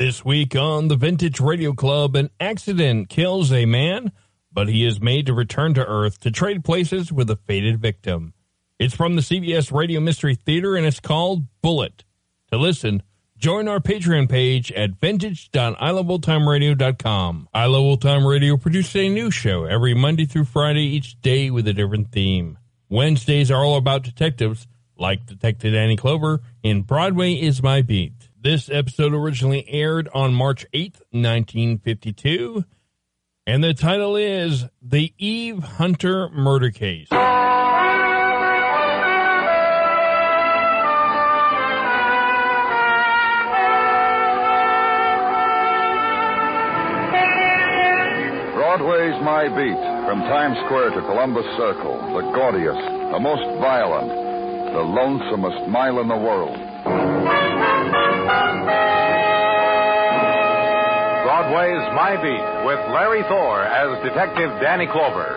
This week on the Vintage Radio Club, an accident kills a man, but he is made to return to Earth to trade places with a fated victim. It's from the CBS Radio Mystery Theater and it's called Bullet. To listen, join our Patreon page at vintage.iloveoldtimeradio.com. I Love Old Time Radio produces a new show every Monday through Friday, each day with a different theme. Wednesdays are all about detectives, like Detective Danny Clover in Broadway is My Beat. This episode originally aired on March 8th, 1952, and the title is The Eve Hunter Murder Case. Broadway's My Beat, from Times Square to Columbus Circle, the gaudiest, the most violent, the lonesomest mile in the world. Broadway's My Beat with Larry Thor as Detective Danny Clover.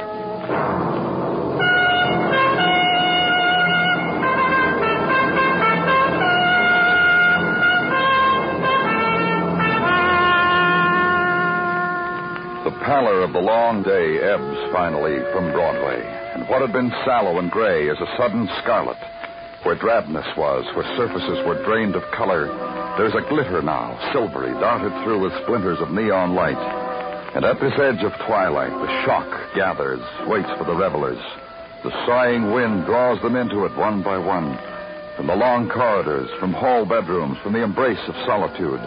The pallor of the long day ebbs finally from Broadway, and what had been sallow and gray is a sudden scarlet. Where drabness was, where surfaces were drained of color, there's a glitter now, silvery, darted through with splinters of neon light. And at this edge of twilight, the shock gathers, waits for the revelers. The sighing wind draws them into it one by one. From the long corridors, from hall bedrooms, from the embrace of solitude,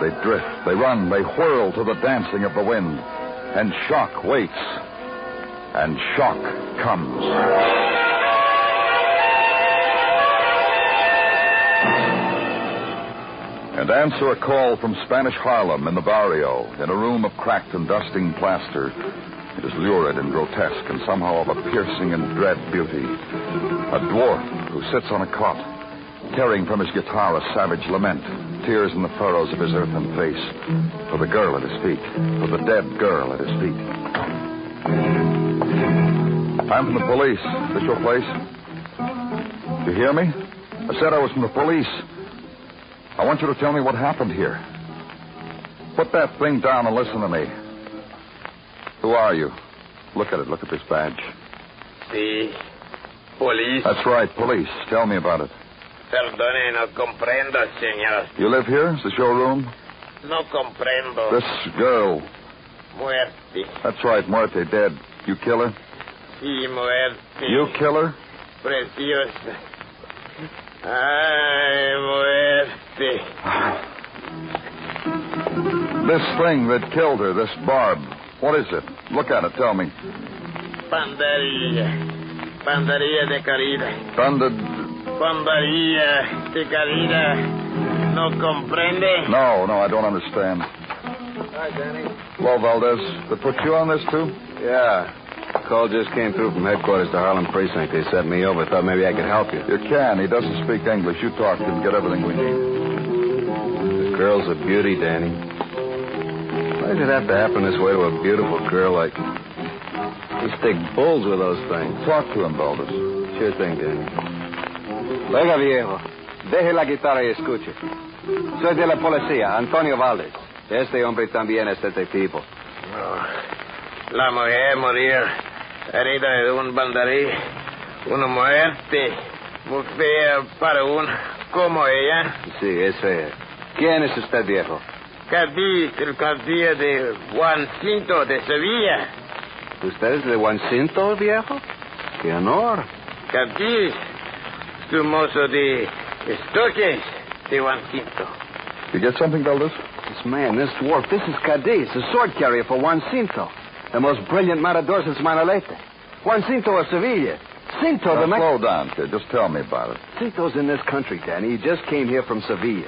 they drift, they run, they whirl to the dancing of the wind. And shock waits. And shock comes. And answer a call from Spanish Harlem in the barrio, in a room of cracked and dusting plaster. It is lurid and grotesque and somehow of a piercing and dread beauty. A dwarf who sits on a cot, tearing from his guitar a savage lament, tears in the furrows of his earthen face, for the girl at his feet, for the dead girl at his feet. I'm from the police. Is this your place? You hear me? I said I was from the police. I want you to tell me what happened here. Put that thing down and listen to me. Who are you? Look at it. Look at this badge. Sí. Police. That's right, police. Tell me about it. Perdone, no comprendo, señor. You live here? Is this your room? No comprendo. This girl. Muerte. That's right, Muerte, dead. You kill her? Sí, muerte. You kill her? Preciosa. Ay, muerte. This thing that killed her, this barb. What is it? Look at it. Tell me. Pandarilla. Pandarilla de carida. Thunder. Pandarilla de carida. No comprende? No, no, I don't understand. Hi, Danny. Well, Valdez. They put you on this, too? Yeah. Call just came through from headquarters to Harlem Precinct. They sent me over. Thought maybe I could help you. You can. He doesn't speak English. You talk to him. Get everything we need. The girl's a beauty, Danny. Why does it have to happen this way to a beautiful girl like. You stick bulls with those things. Talk to him, Valdez. Sure thing, Danny. Oiga, viejo. Deje la guitarra y escuche. Soy de la policía, Antonio Valdez. Este hombre también es detectivo. No. Oh, la mujer murió herida de un bandarí. Una muerte muy fea para un como ella. Sí, es fea. ¿Quién es usted, viejo? Cádiz, el castillo de Juancito de Sevilla. ¿Usted es de Juancito, viejo? ¡Qué honor! Cádiz, su mozo de estoques de Juancito. You get something, Valdez? This man, this dwarf, this is Cadiz, the sword carrier for Juancito. The most brilliant matador since Manolete. Juancito of Sevilla. Cinto, Now, the Mex- slow down, kid. Just tell me about it. Cinto's in this country, Danny. He just came here from Sevilla.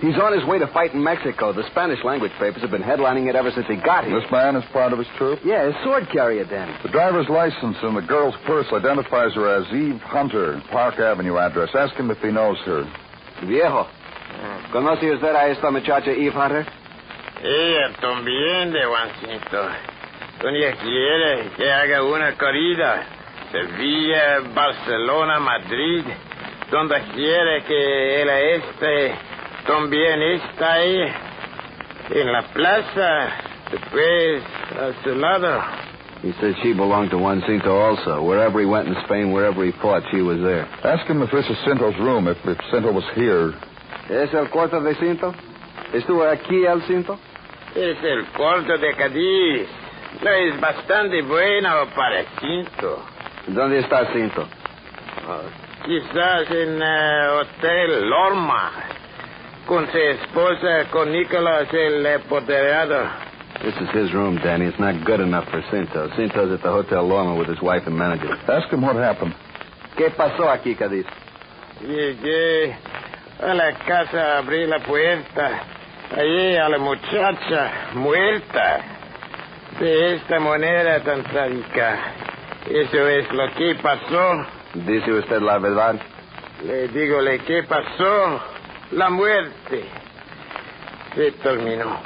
He's on his way to fight in Mexico. The Spanish language papers have been headlining it ever since he got here. This man is part of his troop? Yeah, his sword carrier, Danny. The driver's license in the girl's purse identifies her as Eve Hunter, Park Avenue address. Ask him if he knows her. Viejo, ¿conoce usted a esta muchacha Eve Hunter? Ella también de Juancito. Doña quiere que haga una corrida. Sevilla, Barcelona, Madrid. Donde quiere que él esté, también está ahí. En la plaza, después a su lado. He said she belonged to Juancito also. Wherever he went in Spain, wherever he fought, she was there. Ask him if this is Cinto's room, if, if Cinto was here. ¿Es el cuarto de Cinto? ¿Estuvo aquí el Cinto? Es el corto de Cádiz. No es bastante bueno para Cinto. ¿Dónde está Cinto? Oh, Quizás en eh, Hotel Lorma. Con su esposa, con Nicolás el apoderado. This is his room, Danny. It's not good enough for Cinto. Cinto's at the Hotel Loma with his wife and manager. Ask him what happened. ¿Qué pasó aquí, Cadiz? Llegué a la casa, abrí la puerta. Allí a la muchacha muerta. De esta manera tan trágica. Eso es lo que pasó. Dice usted la verdad? Le digo, ¿le qué pasó? La muerte. Se terminó.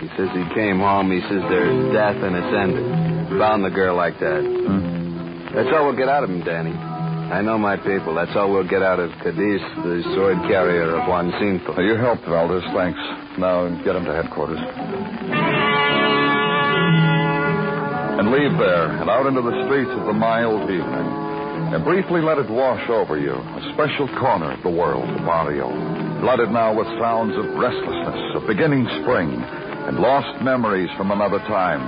He says he came home. He says there's death and it's ended. Found the girl like that. Hmm. That's all we'll get out of him, Danny. I know my people. That's all we'll get out of Cadiz, the sword carrier of Juan Cinto. Well, you helped, Valdez. Thanks. Now get him to headquarters. And leave there and out into the streets of the mild evening. And briefly let it wash over you. A special corner of the world, the barrio. Flooded now with sounds of restlessness, of beginning spring, and lost memories from another time.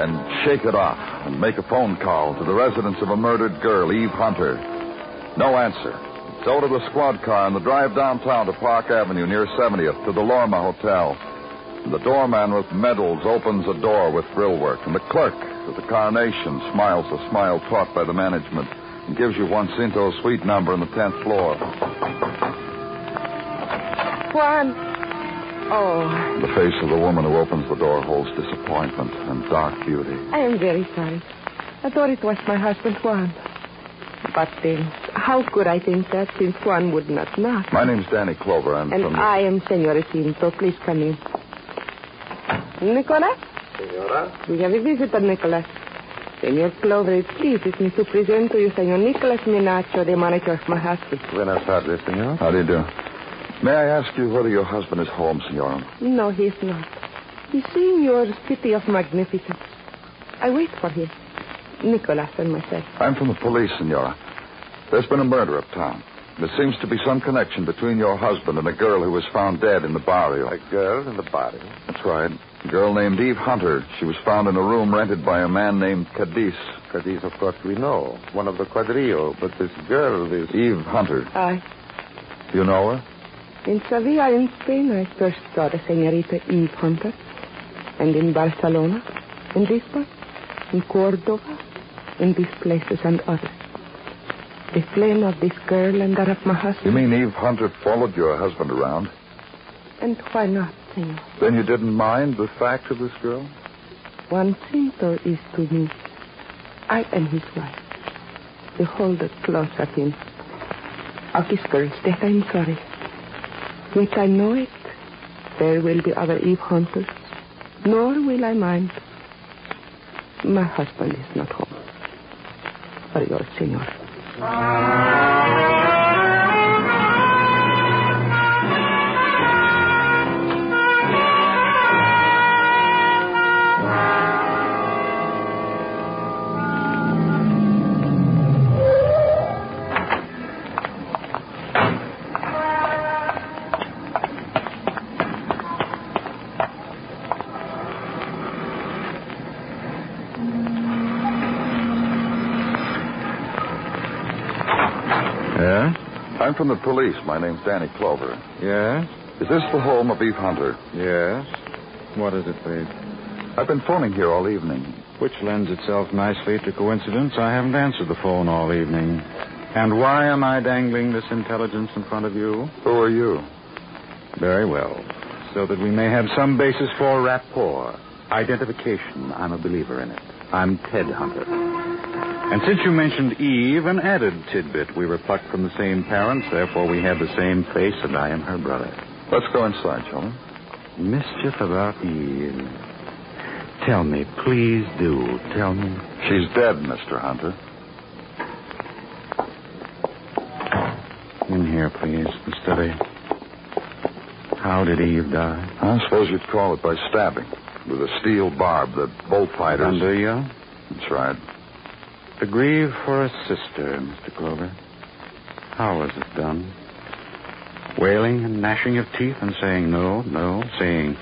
And shake it off and make a phone call to the residence of a murdered girl, Eve Hunter. No answer. So to the squad car and the drive downtown to Park Avenue near 70th to the Lorma Hotel. The doorman with medals opens a door with grillwork, and the clerk at the Carnation smiles a smile taught by the management and gives you Juan Cinto suite number on the 10th floor. Juan. Oh, The face of the woman who opens the door holds disappointment and dark beauty. I am very sorry. I thought it was my husband, Juan. But then, how could I think that since Juan would not knock? My name's Danny Clover. I'm And from the... I am Senora Cinto. Please come in. Nicolas? Senora? We have a visitor, Nicolas. Senor Clover, please is me to present to you Senor Nicolas Menacho, the manager of my husband. Buenas tardes, senor. How do you do? May I ask you whether your husband is home, Senora? No, he's not. He's seeing your city of magnificence. I wait for him. Nicolas and myself. I'm from the police, Senora. There's been a murder uptown. There seems to be some connection between your husband and a girl who was found dead in the barrio. A girl in the body. That's right. A girl named Eve Hunter. She was found in a room rented by a man named Cadiz. Cadiz, of course, we know. One of the quadrillo. But this girl, this... Eve Hunter. I. You know her? In Sevilla, in Spain, I first saw the Senorita Eve Hunter. And in Barcelona, in Lisbon, in Cordova, in these places and others. The flame of this girl and that of my husband. You mean Eve Hunter followed your husband around? And why not, senor? Then you didn't mind the fact of this girl? Juan Cinto is to me. I am his wife. Behold the close of him. Of this girl's death, I'm sorry. Yet I know it. There will be other Eve hunters. Nor will I mind. My husband is not home. Adiós, señor. Yeah? From the police. My name's Danny Clover. Yes? Is this the home of Eve Hunter? Yes. What is it, please? I've been phoning here all evening. Which lends itself nicely to coincidence. I haven't answered the phone all evening. And why am I dangling this intelligence in front of you? Who are you? Very well. So that we may have some basis for rapport. Identification. I'm a believer in it. I'm Ted Hunter. And since you mentioned Eve, an added tidbit. We were plucked from the same parents, therefore we have the same face, and I am her brother. Let's go inside, shall we? Mischief about Eve. Tell me, please do. Tell me. She's dead, Mr. Hunter. In here, please. The study. How did Eve die? I suppose you'd call it by stabbing. With a steel barb that bolt fighters. Under you? That's right. To grieve for a sister, Mr. Clover. How was it done? Wailing and gnashing of teeth and saying no, no, saying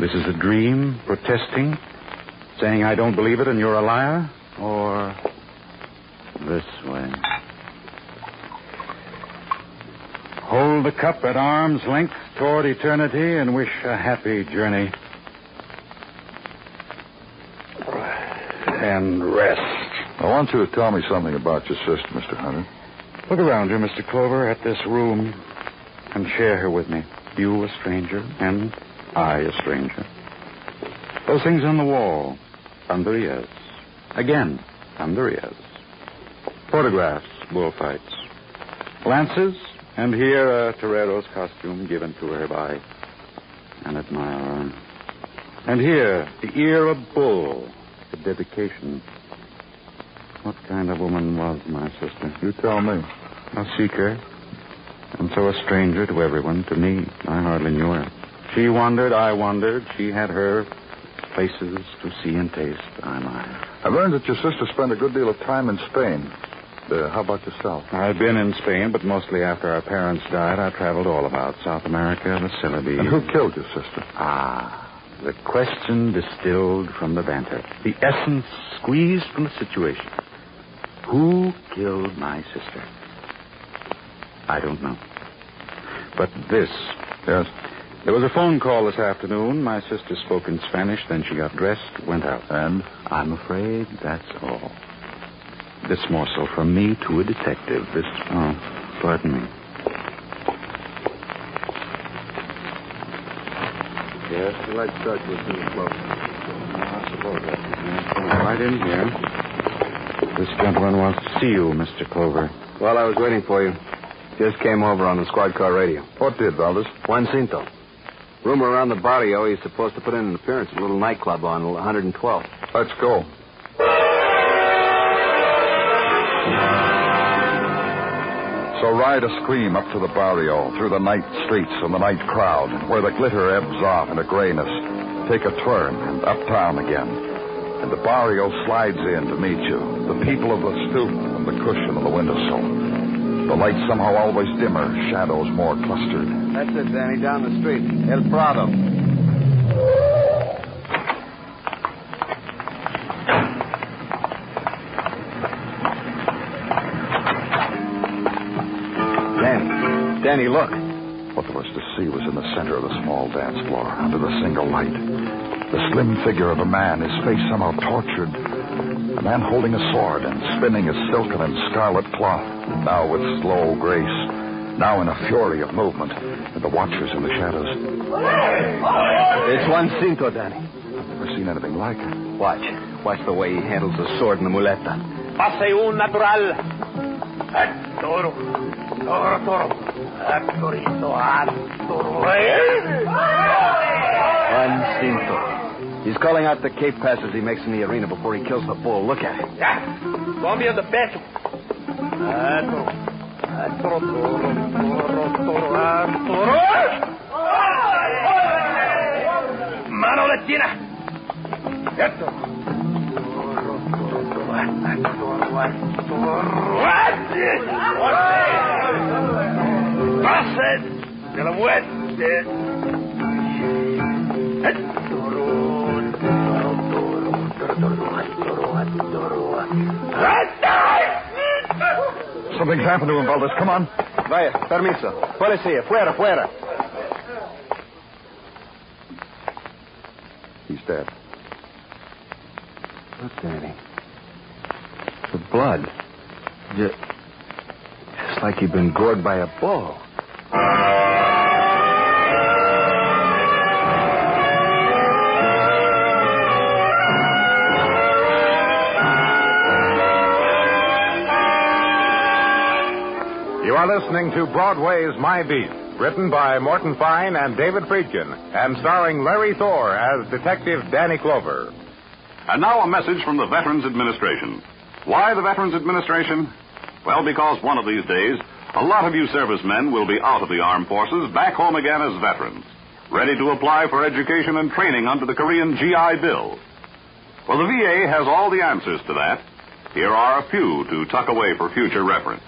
this is a dream, protesting, saying I don't believe it and you're a liar? Or this way? Hold the cup at arm's length toward eternity and wish a happy journey. And rest. I want you to tell me something about your sister, Mr. Hunter. Look around you, Mr. Clover, at this room and share her with me. You, a stranger, and I, a stranger. Those things on the wall. Banderillas. Again, banderillas. Photographs, bullfights. Lances, and here a torero's costume given to her by an admirer. And here, the ear of bull, the dedication. What kind of woman was my sister? You tell me. A seeker, and so a stranger to everyone, to me. I hardly knew her. She wandered, I wandered. She had her places to see and taste. I mine. I've learned that your sister spent a good deal of time in Spain. Uh, how about yourself? I've been in Spain, but mostly after our parents died, I traveled all about South America, the Celebes. And who killed your sister? Ah, the question distilled from the banter. The essence squeezed from the situation. Who killed my sister? I don't know. But this. Yes. There was a phone call this afternoon. My sister spoke in Spanish, then she got dressed, went out. And? I'm afraid that's all. This morsel from me to a detective. This. Oh, pardon me. Yes, you like to touch with me close. I suppose that's Right in here. This gentleman wants to see you, Mr. Clover. Well, I was waiting for you. Just came over on the squad car radio. What did, Valdez? Juan Cinto. Rumor around the barrio he's supposed to put in an appearance at a little nightclub on 112. Let's go. So ride a scream up to the barrio, through the night streets and the night crowd, where the glitter ebbs off into grayness. Take a turn and uptown again. And the barrio slides in to meet you. The people of the stoop and the cushion of the windowsill. The light somehow always dimmer, shadows more clustered. That's it, Danny. Down the street. El Prado. Danny. Danny, look. What there was to see was in the center of the small dance floor, under the single light. The slim figure of a man, his face somehow tortured. A man holding a sword and spinning a silken and scarlet cloth, now with slow grace, now in a fury of movement, and the watchers in the shadows. It's Juan Cinto, Danny. I've never seen anything like it. Watch. Watch the way he handles the sword and the muleta. Pase un natural. A toro. Toro, toro. A torito, He's calling out the cape passes he makes in the arena before he kills the bull. Look at it. Atoro, toro, toro, toro, atoro. Manoletina. Esto. Pasen de la muerte. Something's happened to him, Valdez. Come on. Vaya, permiso. Policía, fuera, fuera. He's dead. Look, Danny. The blood. Just, just like he'd been gored by a bull. Are listening to Broadway's My Beat, written by Morton Fine and David Friedkin, and starring Larry Thor as Detective Danny Clover. And now a message from the Veterans Administration. Why the Veterans Administration? Well, because one of these days, a lot of you servicemen will be out of the armed forces, back home again as veterans, ready to apply for education and training under the Korean GI Bill. Well, the VA has all the answers to that. Here are a few to tuck away for future reference.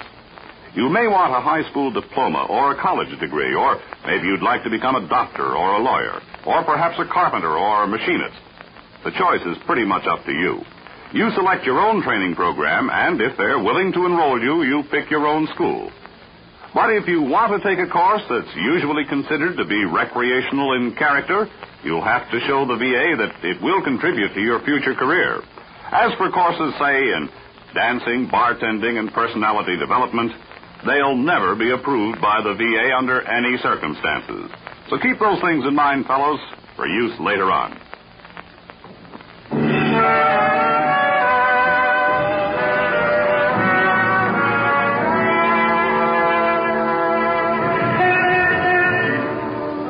You may want a high school diploma or a college degree, or maybe you'd like to become a doctor or a lawyer, or perhaps a carpenter or a machinist. The choice is pretty much up to you. You select your own training program, and if they're willing to enroll you, you pick your own school. But if you want to take a course that's usually considered to be recreational in character, you'll have to show the VA that it will contribute to your future career. As for courses, say, in dancing, bartending, and personality development, they'll never be approved by the VA under any circumstances. So keep those things in mind, fellows, for use later on.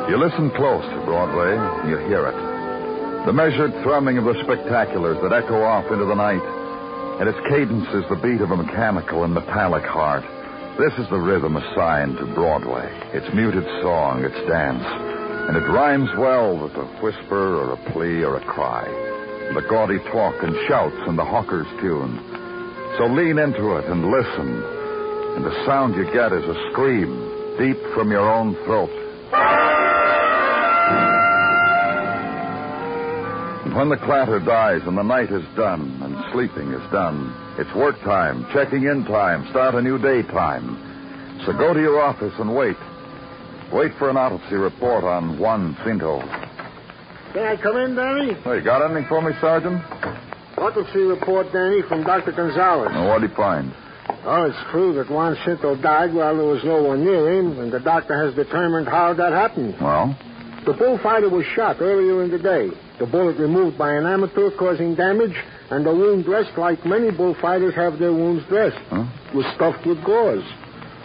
You listen close to Broadway, you hear it. The measured thrumming of the spectaculars that echo off into the night, and its cadence is the beat of a mechanical and metallic heart. This is the rhythm assigned to Broadway. Its muted song, its dance, and it rhymes well with a whisper or a plea or a cry. The gaudy talk and shouts and the hawker's tune. So lean into it and listen, and the sound you get is a scream deep from your own throat. And when the clatter dies and the night is done sleeping is done, it's work time, checking in time, start a new day time. So go to your office and wait. Wait for an autopsy report on Juan Cinto. Can I come in, Danny? Hey, got anything for me, Sergeant? Autopsy report, Danny, from Dr. Gonzalez. Well, what'd he find? Well, it's true that Juan Cinto died while there was no one near him, and the doctor has determined how that happened. Well? The bullfighter was shot earlier in the day. The bullet removed by an amateur causing damage, and the wound dressed like many bullfighters have their wounds dressed. Huh? Was stuffed with gauze.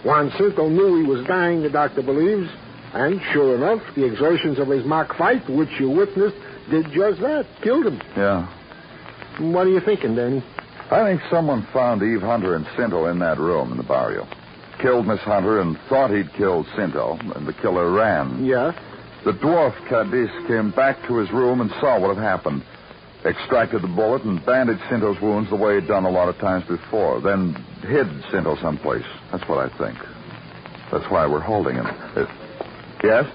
Juan Cinto knew he was dying, the doctor believes, and sure enough, the exertions of his mock fight, which you witnessed, did just that. Killed him. Yeah. What are you thinking, Danny? I think someone found Eve Hunter and Cinto in that room in the barrio. Killed Miss Hunter and thought he'd killed Cinto, and the killer ran. Yeah? The dwarf Cadiz came back to his room and saw what had happened. Extracted the bullet and bandaged Cinto's wounds the way he'd done a lot of times before. Then hid Cinto someplace. That's what I think. That's why we're holding him. Uh, yes?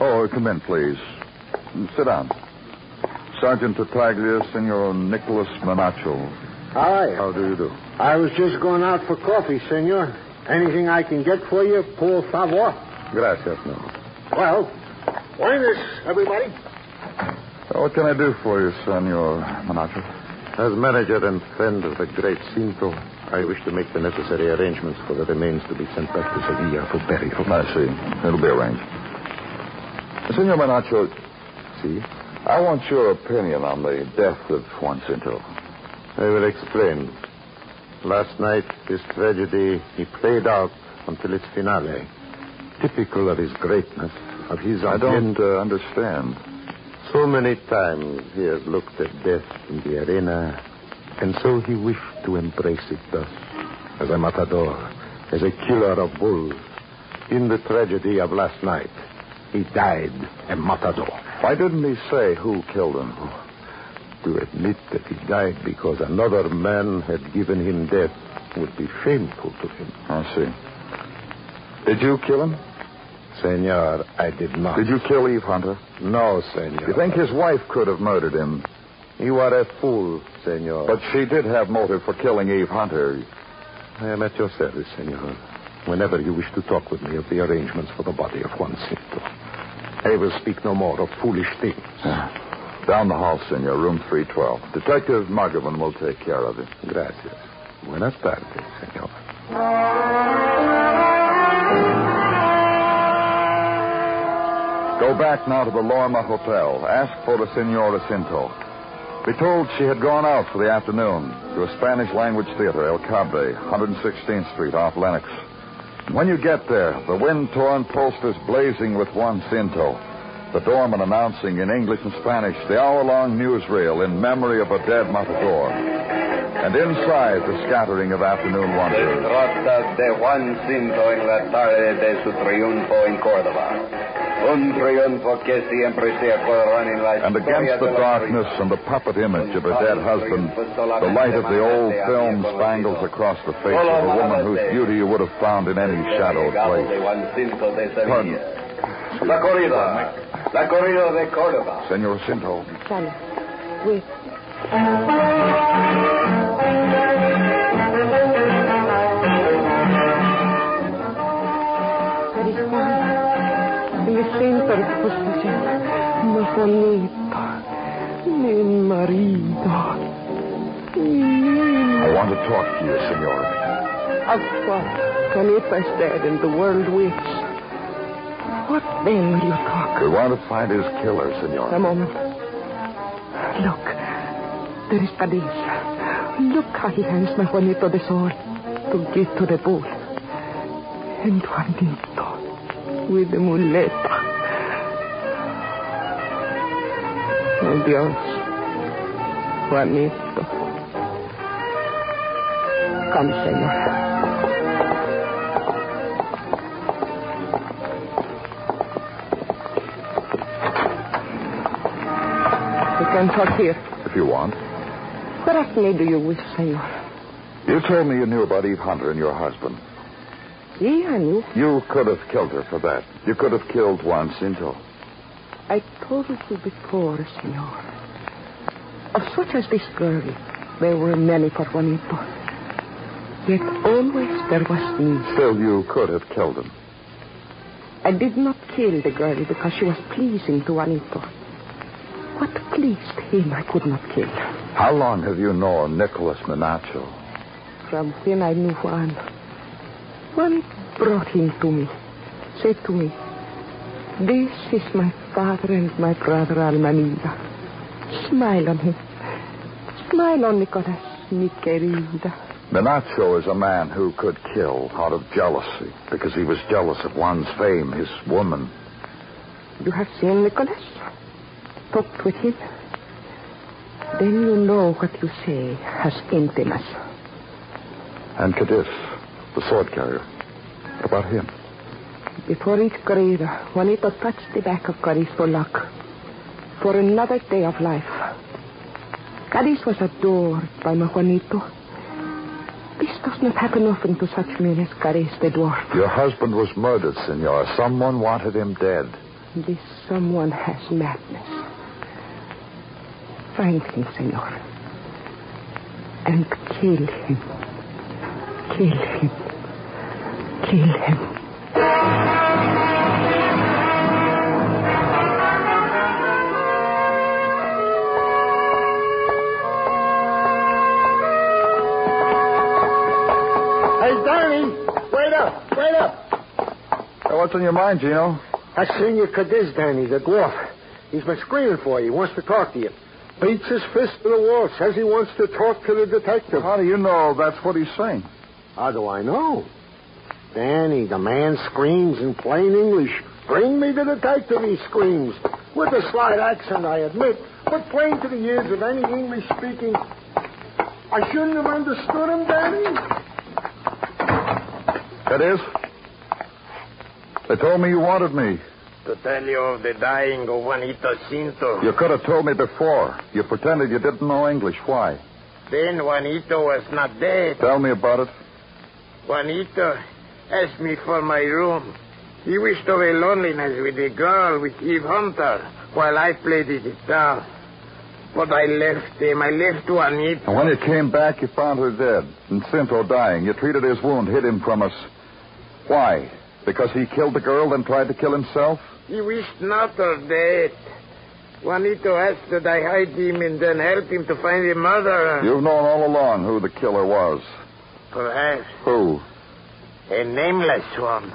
Oh, come in, please. Sit down. Sergeant Tartaglia, Senor Nicholas Menacho. Hi. How do you do? I was just going out for coffee, senor. Anything I can get for you, por favor? Gracias, no. Well, buenas, everybody. What can I do for you, Senor Menacho? As manager and friend of the great Cinto, I wish to make the necessary arrangements for the remains to be sent back to Sevilla for burial. I see. It'll be arranged. Senor Menacho, See? I want your opinion on the death of Juan Cinto. I will explain. Last night, this tragedy, he played out until its finale. Typical of his greatness, of his I don't uh, understand. So many times he has looked at death in the arena, and so he wished to embrace it thus, as a matador, as a killer of bulls. In the tragedy of last night, he died a matador. Why didn't he say who killed him? To admit that he died because another man had given him death would be shameful to him. I see. Did you kill him? Senor, I did not. Did you kill Eve Hunter? No, senor. You think his wife could have murdered him? You are a fool, senor. But she did have motive for killing Eve Hunter. I am at your service, senor. Whenever you wish to talk with me of the arrangements for the body of Juan Cinto. I will speak no more of foolish things. Ah. Down the hall, senor, room 312. Detective Muggavan will take care of it. Gracias. Buenas tardes, senor. Go back now to the Lorma Hotel. Ask for the Senora Cinto. Be told she had gone out for the afternoon to a Spanish language theater, El Cabre, 116th Street, off Lenox. When you get there, the wind torn posters blazing with Juan Cinto, the doorman announcing in English and Spanish the hour long newsreel in memory of a dead matador. And inside, the scattering of afternoon wonders. Derrotas de Juan Cinto en la tarde de su triunfo en Córdoba. Un triunfo que siempre se acordarán en la And against the darkness and the puppet image of her dead husband, the light of the old film spangles across the face of a woman whose beauty you would have found in any shadowed place. Pardon. La corrida. La corrida de Córdoba. Senor Cinto. Sally, Mi. Mi marido. I want to talk to you, Senora. Of what? Juanito is dead and the world waits. What then will you talk? We want to find his killer, Senora. A moment. Look, there is Cadiz. Look how he hands my Juanito the sword to give to the bull. And Juanito with the muleta. Oh, Dios. Juanito. Come, Senor. We can talk here. If you want. What else may do you wish, Senor? You told me you knew about Eve Hunter and your husband. See, I knew. You could have killed her for that. You could have killed Juan Cinto. I told you before, Senor. Of such as this girl, there were many for Juanito. Yet always there was me. Still, you could have killed him. I did not kill the girl because she was pleasing to Juanito. What pleased him, I could not kill. How long have you known Nicholas Menacho? From when I knew Juan. Juan brought him to me. Said to me, This is my father and my brother Almanida. Smile on him. Smile on Nicolas, mi querida. Is a man who could kill out of jealousy because he was jealous of one's fame, his woman. You have seen Nicholas? Talked with him? Then you know what you say has emptiness. And Cadiz, the sword carrier. What about him? Before each corrida, Juanito touched the back of Cadiz for luck. For another day of life. Cadiz was adored by my Juanito. This does not happen often to such men as Cadiz the dwarf. Your husband was murdered, senor. Someone wanted him dead. This someone has madness. Find him, senor. And kill him. Kill him. Kill him. On your mind, Gino? I seen you Cadiz, Danny, the dwarf. He's been screaming for you. He wants to talk to you. Beats his fist to the wall. Says he wants to talk to the detective. How do you know that's what he's saying? How do I know? Danny, the man screams in plain English. Bring me the detective, he screams. With a slight accent, I admit, but plain to the ears of any English speaking. I shouldn't have understood him, Danny. It is? They told me you wanted me. To tell you of the dying of Juanito Cinto. You could have told me before. You pretended you didn't know English. Why? Then Juanito was not dead. Tell me about it. Juanito asked me for my room. He wished away loneliness with the girl, with Eve Hunter, while I played the guitar. But I left him. I left Juanito. And when you came back, you found her dead and Cinto dying. You treated his wound, hid him from us. Why? Because he killed the girl, then tried to kill himself? He wished not her dead. Juanito asked that I hide him and then help him to find the murderer. You've known all along who the killer was. Perhaps. Who? A nameless one,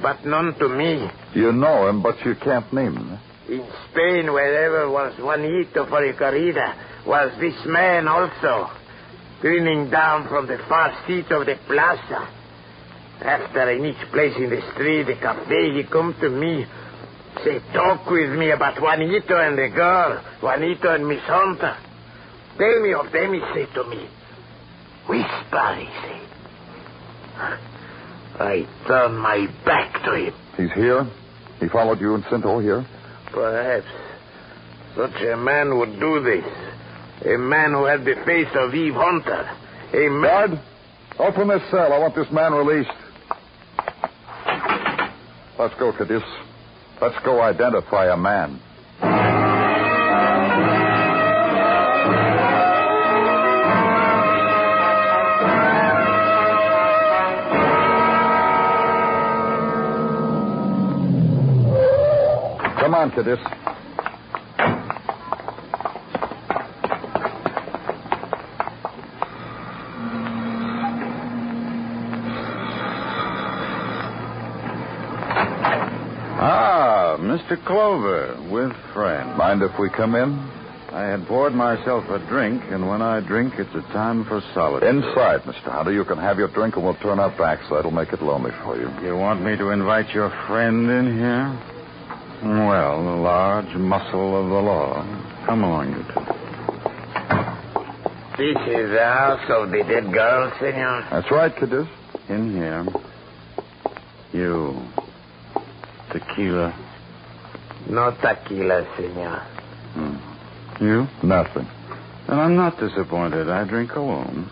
but known to me. You know him, but you can't name him. In Spain, wherever was Juanito for a corrida, was this man also, grinning down from the far seat of the plaza. After in each place in the street, the cafe, he come to me, say, talk with me about Juanito and the girl, Juanito and Miss Hunter. Tell me of them, he say to me. Whisper, he say. I turn my back to him. He's here? He followed you and sent Cinto here? Perhaps. Such a man would do this. A man who had the face of Eve Hunter. A man. Guard, open this cell. I want this man released. Let's go, Cadiz. Let's go identify a man. Come on, Cadiz. Mr. Clover, with friend. Mind if we come in? I had poured myself a drink, and when I drink, it's a time for solitude. Inside, Mr. Hunter. You can have your drink and we'll turn our backs so that'll make it lonely for you. You want me to invite your friend in here? Well, the large muscle of the law. Come along, you two. This is the house of the dead girl, senor. That's right, Cadiz. In here. You. Tequila. No tequila, senor. Hmm. You? Nothing. And I'm not disappointed. I drink alone.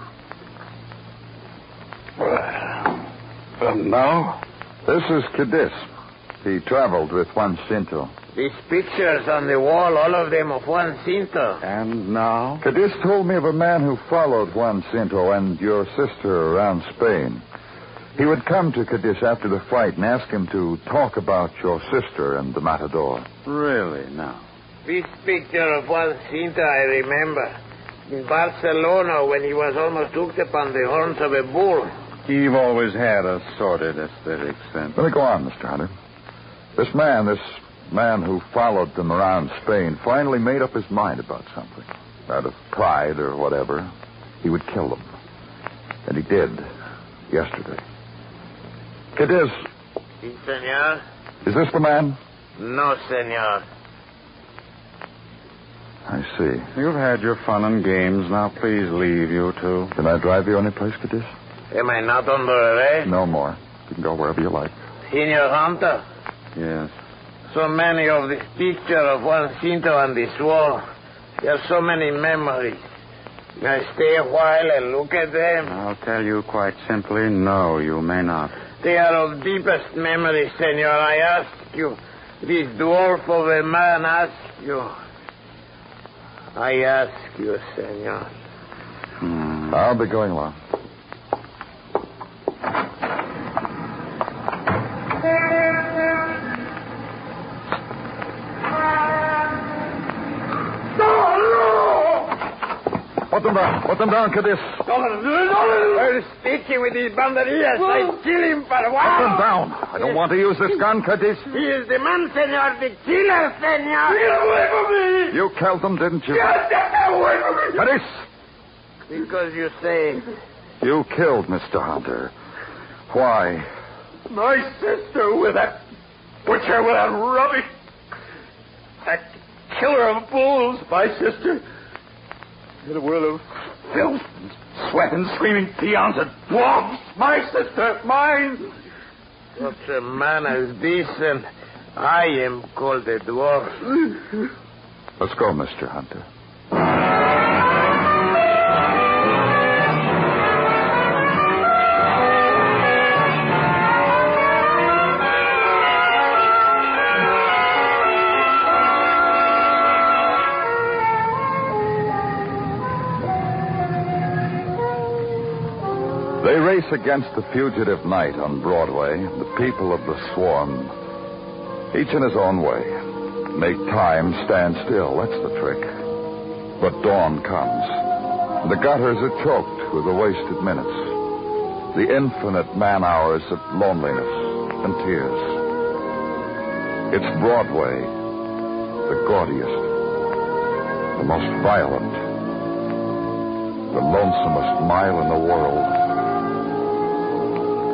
And now? This is Cadiz. He traveled with Juan Cinto. These pictures on the wall, all of them of Juan Cinto. And now? Cadiz told me of a man who followed Juan Cinto and your sister around Spain. He would come to Cadiz after the fight and ask him to talk about your sister and the matador. Really, now? This picture of Juan Cinto I remember. In Barcelona when he was almost hooked upon the horns of a bull. Eve always had a sordid aesthetic sense. Let me go on, Mr. Hunter. This man, this man who followed them around Spain, finally made up his mind about something. Out of pride or whatever, he would kill them. And he did yesterday. Cadiz, Si, senor? is this the man? No, senor. I see. You've had your fun and games. Now, please leave, you two. Can I drive you any place, Cadiz? Am I not under arrest? No more. You can go wherever you like. Senor Hunter, Yes. so many of this picture of Juan Cinto on this wall. There are so many memories. May I stay a while and look at them? I'll tell you quite simply, no, you may not. They are of deepest memory, senor. I ask you. This dwarf of a man asks you. I ask you, senor. Hmm. I'll be going along. Put them down. Put them down, Cadiz. Well, speaking with these banderillas, I kill him for what? Put them down. I don't want to use this gun, Cadiz. He is the man, senor, the killer, senor. Get away from me! You killed them, didn't you? Get away from me! Cadiz! Because you say You killed Mr. Hunter. Why? My sister with that butcher with that rubbish. That killer of bulls, my sister. In a world of filth and sweat and screaming peons and dwarfs, my sister, mine. Such a man as this, and I am called a dwarf. Let's go, Mr. Hunter. Race against the fugitive night on Broadway, the people of the swarm. Each in his own way. Make time stand still, that's the trick. But dawn comes. The gutters are choked with the wasted minutes. The infinite man hours of loneliness and tears. It's Broadway, the gaudiest, the most violent, the lonesomest mile in the world.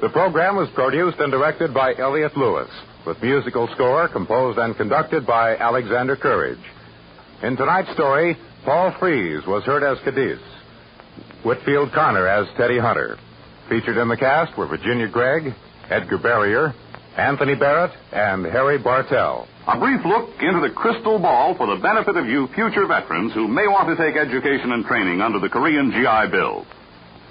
The program was produced and directed by Elliot Lewis, with musical score composed and conducted by Alexander Courage. In tonight's story, Paul Frees was heard as Cadiz, Whitfield Connor as Teddy Hunter. Featured in the cast were Virginia Gregg, Edgar Barrier, Anthony Barrett, and Harry Bartell. A brief look into the crystal ball for the benefit of you future veterans who may want to take education and training under the Korean GI Bill.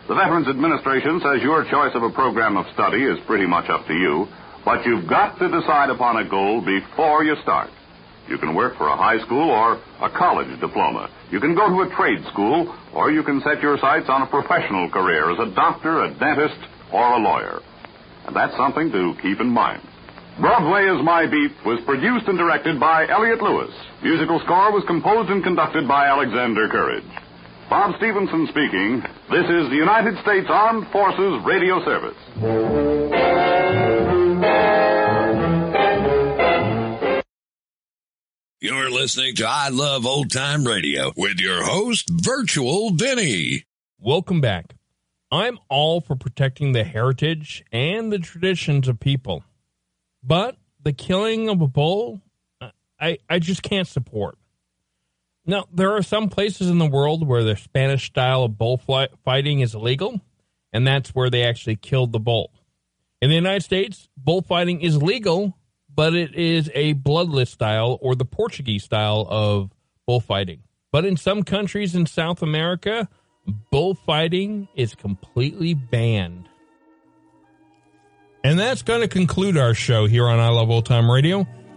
The Veterans Administration says your choice of a program of study is pretty much up to you, but you've got to decide upon a goal before you start. You can work for a high school or a college diploma. You can go to a trade school, or you can set your sights on a professional career as a doctor, a dentist, or a lawyer. And that's something to keep in mind. Broadway is My Beat was produced and directed by Elliot Lewis. Musical score was composed and conducted by Alexander Courage. Bob Stevenson speaking. This is the United States Armed Forces Radio Service. You're listening to I Love Old Time Radio with your host, Virtual Vinny. Welcome back. I'm all for protecting the heritage and the traditions of people. But the killing of a bull, I, I just can't support. Now, there are some places in the world where the Spanish style of bullfighting is illegal, and that's where they actually killed the bull. In the United States, bullfighting is legal, but it is a bloodless style or the Portuguese style of bullfighting. But in some countries in South America, bullfighting is completely banned. And that's going to conclude our show here on I Love Old Time Radio.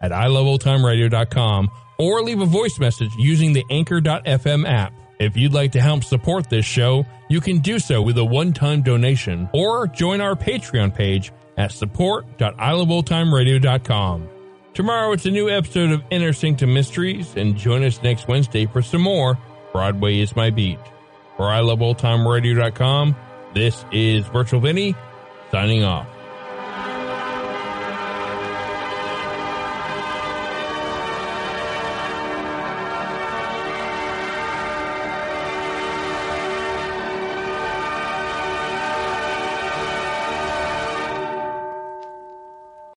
at iloveoldtimeradio.com or leave a voice message using the Anchor.fm app. If you'd like to help support this show, you can do so with a one-time donation or join our Patreon page at support.iloveoldtimeradio.com. Tomorrow it's a new episode of Inner Sanctum Mysteries and join us next Wednesday for some more Broadway is my beat. For iloveoldtimeradio.com, this is Virtual Vinny signing off.